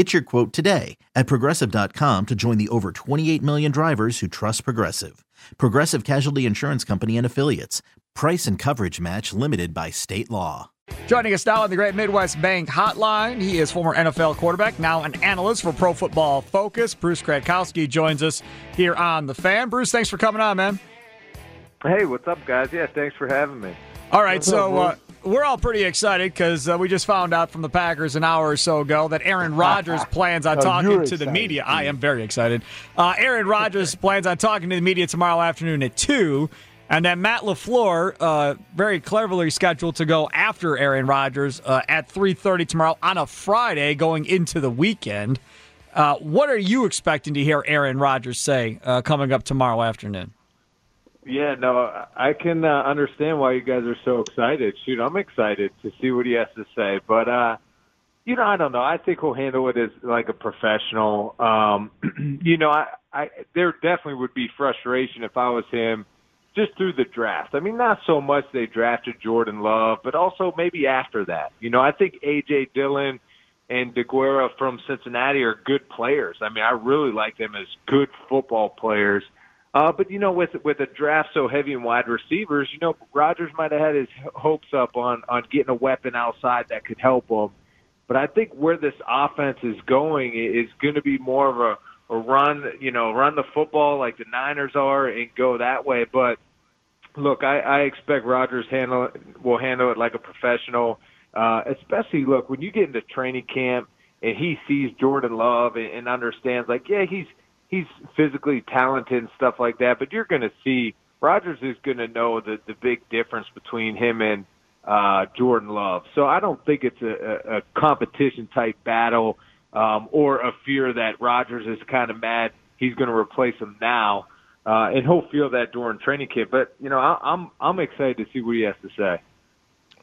Get your quote today at progressive.com to join the over 28 million drivers who trust Progressive. Progressive Casualty Insurance Company and Affiliates. Price and coverage match limited by state law. Joining us now on the Great Midwest Bank Hotline, he is former NFL quarterback, now an analyst for Pro Football Focus. Bruce Gradkowski joins us here on The Fan. Bruce, thanks for coming on, man. Hey, what's up, guys? Yeah, thanks for having me. All right, so uh, we're all pretty excited because uh, we just found out from the Packers an hour or so ago that Aaron Rodgers plans on Oh, talking to the media. I am very excited. Uh, Aaron Rodgers plans on talking to the media tomorrow afternoon at two, and then Matt LaFleur, uh, very cleverly scheduled to go after Aaron Rodgers uh, at three thirty tomorrow on a Friday, going into the weekend. Uh, what are you expecting to hear Aaron Rodgers say uh, coming up tomorrow afternoon? Yeah, no, I can uh, understand why you guys are so excited. Shoot, I'm excited to see what he has to say. But, uh, you know, I don't know. I think he'll handle it as like a professional. Um, you know, I, I there definitely would be frustration if I was him just through the draft. I mean, not so much they drafted Jordan Love, but also maybe after that. You know, I think A.J. Dillon and Deguara from Cincinnati are good players. I mean, I really like them as good football players. Uh, but you know, with with a draft so heavy in wide receivers, you know, Rodgers might have had his hopes up on on getting a weapon outside that could help him. But I think where this offense is going is going to be more of a, a run, you know, run the football like the Niners are and go that way. But look, I, I expect Rodgers handle will handle it like a professional. Uh, especially look when you get into training camp and he sees Jordan Love and, and understands like, yeah, he's he's physically talented and stuff like that. But you're going to see Rodgers is going to know the the big difference between him and uh, Jordan Love. So I don't think it's a, a, competition type battle um, or a fear that Rodgers is kind of mad he's going to replace him now. Uh, and he'll feel that during training camp. But you know, I, I'm I'm excited to see what he has to say.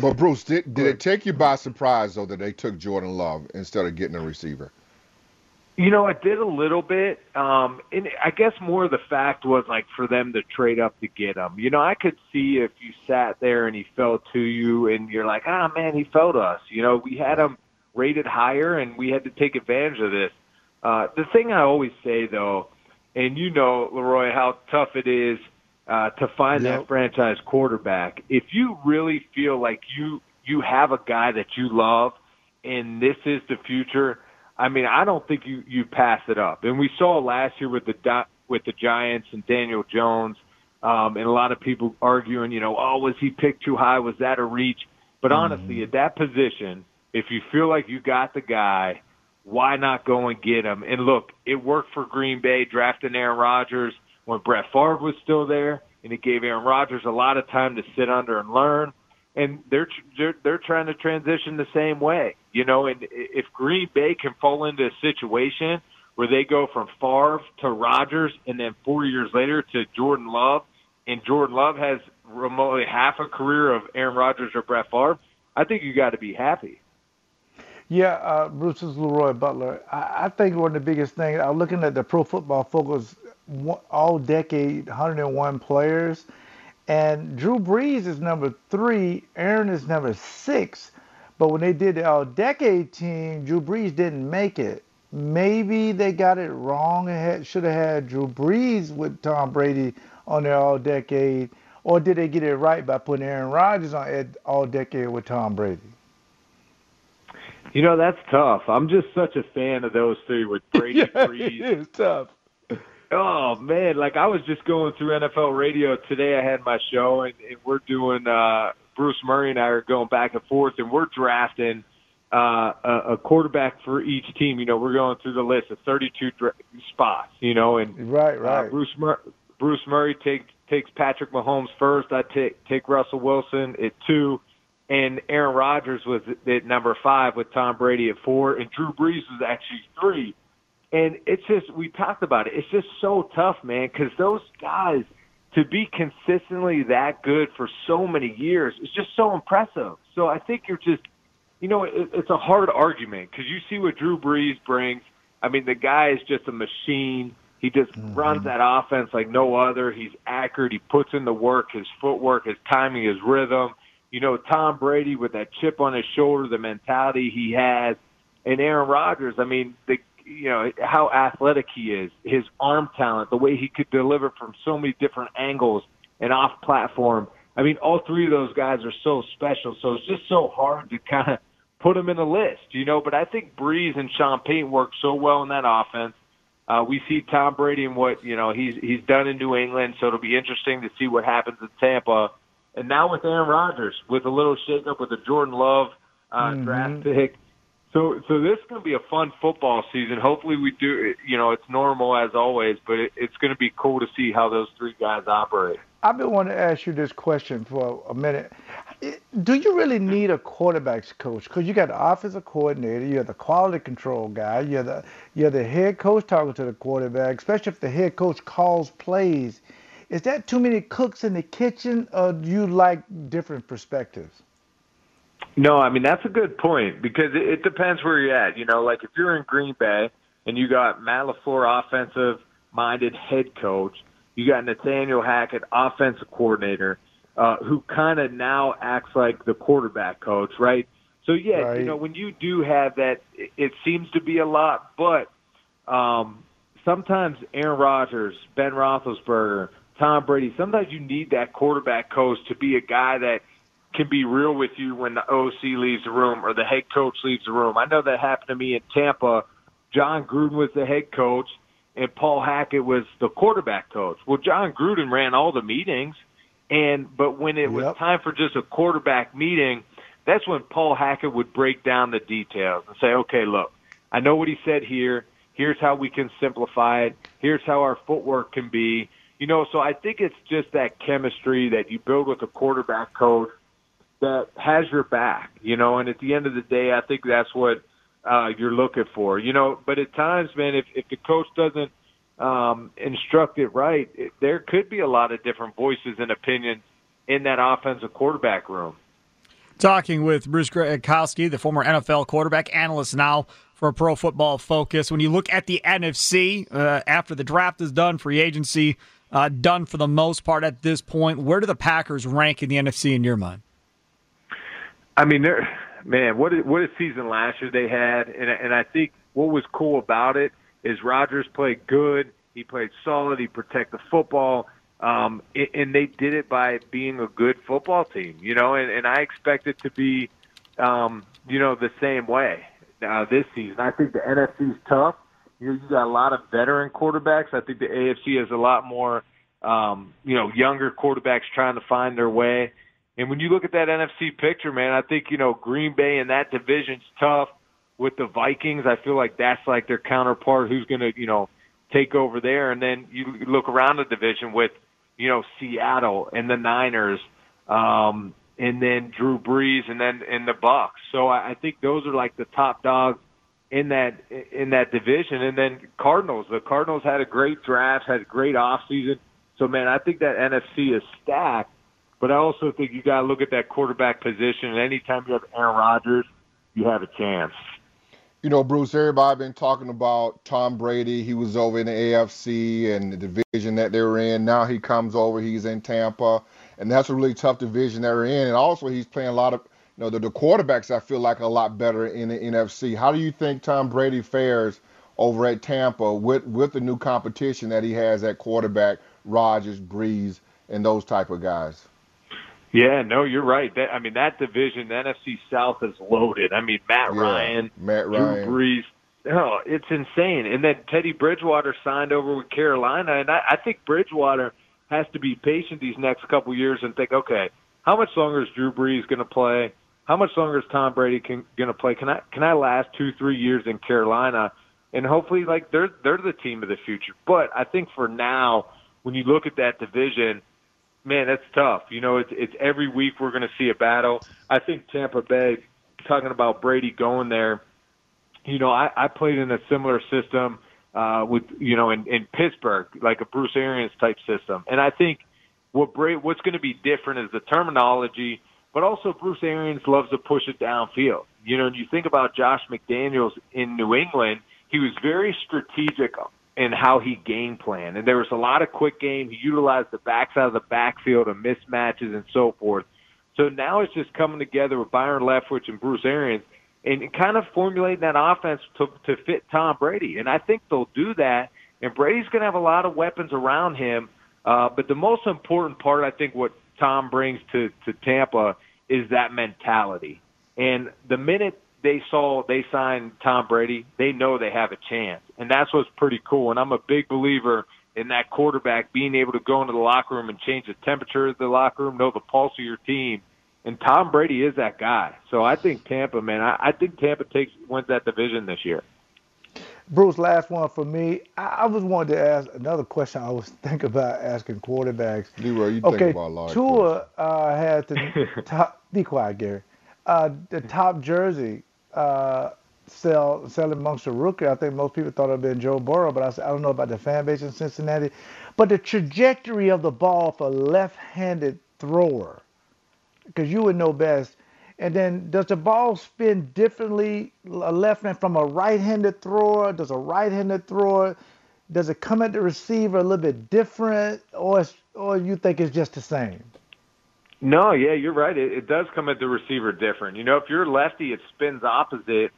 But Bruce, did, did it take you by surprise though that they took Jordan Love instead of getting a receiver? You know, it did a little bit. Um, and I guess more of the fact was like for them to trade up to get him. You know, I could see if you sat there and he fell to you and you're like, ah, man, he fell to us. You know, we had him rated higher and we had to take advantage of this. Uh, the thing I always say though, and you know, Leroy, how tough it is uh, to find Yep. that franchise quarterback. If you really feel like you you have a guy that you love and this is the future, I mean, I don't think you you pass it up. And we saw last year with the with the Giants and Daniel Jones, um, and a lot of people arguing, you know, oh, was he picked too high? Was that a reach? But honestly, at that position, if you feel like you got the guy, why not go and get him? And look, it worked for Green Bay drafting Aaron Rodgers when Brett Favre was still there, and it gave Aaron Rodgers a lot of time to sit under and learn. And they're they're, they're trying to transition the same way, you know. And if Green Bay can fall into a situation where they go from Favre to Rodgers, and then four years later to Jordan Love, and Jordan Love has remotely half a career of Aaron Rodgers or Brett Favre, I think you got to be happy. Yeah, uh, Bruce is Leroy Butler. I, I think one of the biggest things, I'm looking at the Pro Football Focus all decade 101 players, and Drew Brees is number three, Aaron is number six. But when they did the all decade team, Drew Brees didn't make it. Maybe they got it wrong and should have had Drew Brees with Tom Brady on their all decade, or did they get it right by putting Aaron Rodgers on all decade with Tom Brady? You know, that's tough. I'm just such a fan of those three with Brady, yeah, Brees, it is tough. Oh man, like I was just going through NFL radio today. I had my show, and, and we're doing. uh Bruce Murray and I are going back and forth, and we're drafting uh, a, a quarterback for each team. You know, we're going through the list of 32 dra- spots. You know, and right, right. Uh, Bruce Mur- Bruce Murray takes takes Patrick Mahomes first. I take take Russell Wilson at two, and Aaron Rodgers was at number five with Tom Brady at four, and Drew Brees was actually three. And it's just we talked about it. It's just so tough, man, because those guys to be consistently that good for so many years is just so impressive. So I think you're just you know, it, it's a hard argument because you see what Drew Brees brings. I mean, the guy is just a machine. He just mm-hmm. runs that offense like no other. He's accurate. He puts in the work, his footwork, his timing, his rhythm. You know, Tom Brady with that chip on his shoulder, the mentality he has, and Aaron Rodgers. I mean, the you know how athletic he is, his arm talent, the way he could deliver from so many different angles and off platform. I mean, all three of those guys are so special. So it's just so hard to kind of put them in the list, you know. But I think Brees and Sean Payton work so well in that offense. Uh, we see Tom Brady and what you know he's he's done in New England, so it'll be interesting to see what happens in Tampa. And now with Aaron Rodgers, with a little shakeup with the Jordan Love uh, mm-hmm. draft pick, so so this is going to be a fun football season. Hopefully we do, you know, it's normal as always, but it, it's going to be cool to see how those three guys operate. I've been wanting to ask you this question for a minute do you really need a quarterbacks coach? Because you got the offensive coordinator, you're the quality control guy, you're the you're the head coach talking to the quarterback, especially if the head coach calls plays. Is that too many cooks in the kitchen, or do you like different perspectives? No, I mean that's a good point because it, it depends where you're at. You know, like if you're in Green Bay and you got Matt LaFleur, offensive-minded head coach, you got Nathaniel Hackett, offensive coordinator uh, who kind of now acts like the quarterback coach, right? So yeah, right. you know when you do have that, it, it seems to be a lot, but um, sometimes Aaron Rodgers, Ben Roethlisberger, Tom Brady, sometimes you need that quarterback coach to be a guy that can be real with you when the OC leaves the room or the head coach leaves the room. I know that happened to me in Tampa. Jon Gruden was the head coach and Paul Hackett was the quarterback coach. Well, Jon Gruden ran all the meetings – and but when it yep. was time for just a quarterback meeting, that's when Paul Hackett would break down the details and say, "Okay, look, I know what he said here. Here's how we can simplify it. Here's how our footwork can be." You know, so I think it's just that chemistry that you build with a quarterback coach that has your back, you know, and at the end of the day, I think that's what uh, you're looking for, you know. But at times, man, if if the coach doesn't um, instruct it right, it, there could be a lot of different voices and opinions in that offensive quarterback room. Talking with Bruce Gradkowski, the former NFL quarterback analyst now for Pro Football Focus. When you look at the NFC, uh, after the draft is done, free agency uh, done for the most part at this point, where do the Packers rank in the NFC in your mind? I mean, they're man, what a, what a season last year they had, and and I think what was cool about it is Rodgers played good. He played solid. He protected the football. Um, and they did it by being a good football team, you know, and, and I expect it to be, um, you know, the same way uh, this season. I think the NFC is tough. You, know, you got a lot of veteran quarterbacks. I think the AFC has a lot more, um, you know, younger quarterbacks trying to find their way. And when you look at that NFC picture, man, I think, you know, Green Bay in that division's tough with the Vikings. I feel like that's like their counterpart who's going to, you know, take over there. And then you look around the division with, you know, Seattle and the Niners, um, and then Drew Brees and then in the Bucs. So I, I think those are like the top dogs in that in that division. And then Cardinals. The Cardinals had a great draft, had a great off season. So man, I think that NFC is stacked. But I also think you got to look at that quarterback position. And anytime you have Aaron Rodgers, you have a chance you know, Bruce, everybody been talking about Tom Brady. He was over in the AFC and the division that they were in. Now he comes over, he's in Tampa, and that's a really tough division they're in. And also, he's playing a lot of, you know, the, the quarterbacks I feel like a lot better in the NFC. How do you think Tom Brady fares over at Tampa with with the new competition that he has at quarterback, Rodgers, Brees, and those type of guys? Yeah, no, you're right. That, I mean, that division, the NFC South is loaded. I mean, Matt yeah, Ryan, Matt Ryan, Drew Brees. No, it's insane. And then Teddy Bridgewater signed over with Carolina, and I, I think Bridgewater has to be patient these next couple years and think, okay, how much longer is Drew Brees going to play? How much longer is Tom Brady going to play? Can I can I last two three years in Carolina? And hopefully, like they're they're the team of the future. But I think for now, when you look at that division, man, that's tough. You know, it's it's every week we're going to see a battle. I think Tampa Bay, talking about Brady going there you know, I, I played in a similar system uh, with, you know, in, in Pittsburgh, like a Bruce Arians type system. And I think what Bra- what's going to be different is the terminology, but also Bruce Arians loves to push it downfield. You know, and you think about Josh McDaniels in New England, he was very strategic in how he game planned. And there was a lot of quick game. He utilized the backside of the backfield and mismatches and so forth. So now it's just coming together with Byron Leftwich and Bruce Arians and kind of formulating that offense to, to fit Tom Brady. And I think they'll do that. And Brady's going to have a lot of weapons around him. Uh, but the most important part, I think, what Tom brings to, to Tampa is that mentality. And the minute they saw they signed Tom Brady, they know they have a chance. And that's what's pretty cool. And I'm a big believer in that quarterback being able to go into the locker room and change the temperature of the locker room, know the pulse of your team, and Tom Brady is that guy. So I think Tampa, man, I, I think Tampa takes wins that division this year. Bruce, last one for me. I, I was wanted to ask another question. I was thinking about asking quarterbacks. Leroy, you okay, think about a lot. Tua uh, had the top. Be quiet, Gary. Uh, the top jersey uh, sell selling amongst the rookie. I think most people thought it'd been Joe Burrow, but I, I don't know about the fan base in Cincinnati. But the trajectory of the ball for a left-handed thrower because you would know best. And then does the ball spin differently a left hand from a right-handed thrower? Does a right-handed thrower does it come at the receiver a little bit different, or or you think it's just the same? No, yeah, you're right. It, it does come at the receiver different. You know, if you're lefty, it spins opposite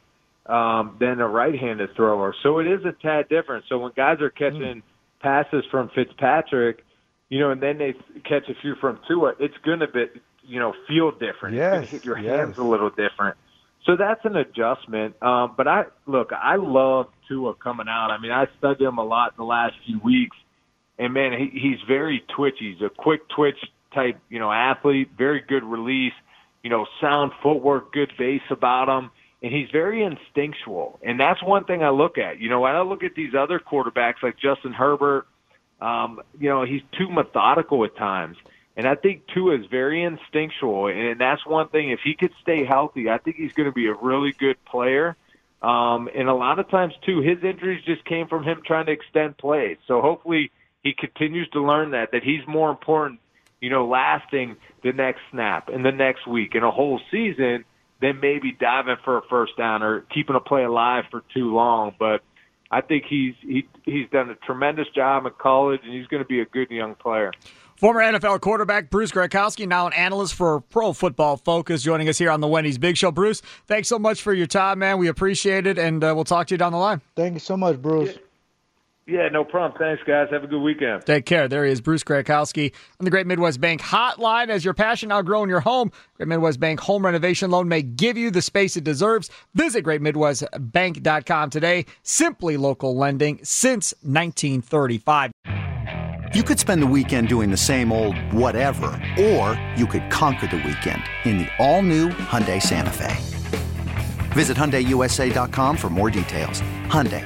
um, than a right-handed thrower, so it is a tad different. So when guys are catching mm. passes from Fitzpatrick, you know, and then they catch a few from Tua, it's going to be you know, feel different. Yes, it's hit your yes. hands a little different. So that's an adjustment. Um, but I look, I love Tua coming out. I mean, I studied him a lot in the last few weeks, and man, he, he's very twitchy. He's a quick twitch type, you know, athlete. Very good release. You know, sound footwork, good base about him, and he's very instinctual. And that's one thing I look at. You know, when I look at these other quarterbacks like Justin Herbert, um, you know, he's too methodical at times. And I think Tua is very instinctual, and that's one thing. If he could stay healthy, I think he's going to be a really good player. Um, and a lot of times too, his injuries just came from him trying to extend plays. So hopefully he continues to learn that that he's more important, you know, lasting the next snap and the next week and a whole season than maybe diving for a first down or keeping a play alive for too long. But I think he's he he's done a tremendous job in college, and he's going to be a good young player. Former NFL quarterback Bruce Gradkowski, now an analyst for Pro Football Focus, joining us here on the Wendy's Big Show. Bruce, thanks so much for your time, man. We appreciate it, and uh, we'll talk to you down the line. Thank you so much, Bruce. Yeah. Yeah, no problem. Thanks, guys. Have a good weekend. Take care. There he is, Bruce Gradkowski on the Great Midwest Bank Hotline. As your passion outgrowing your home, Great Midwest Bank Home Renovation Loan may give you the space it deserves. Visit greatmidwestbank.com today. Simply local lending since 1935. You could spend the weekend doing the same old whatever, or you could conquer the weekend in the all-new Hyundai Santa Fe. Visit HyundaiUSA.com for more details. Hyundai,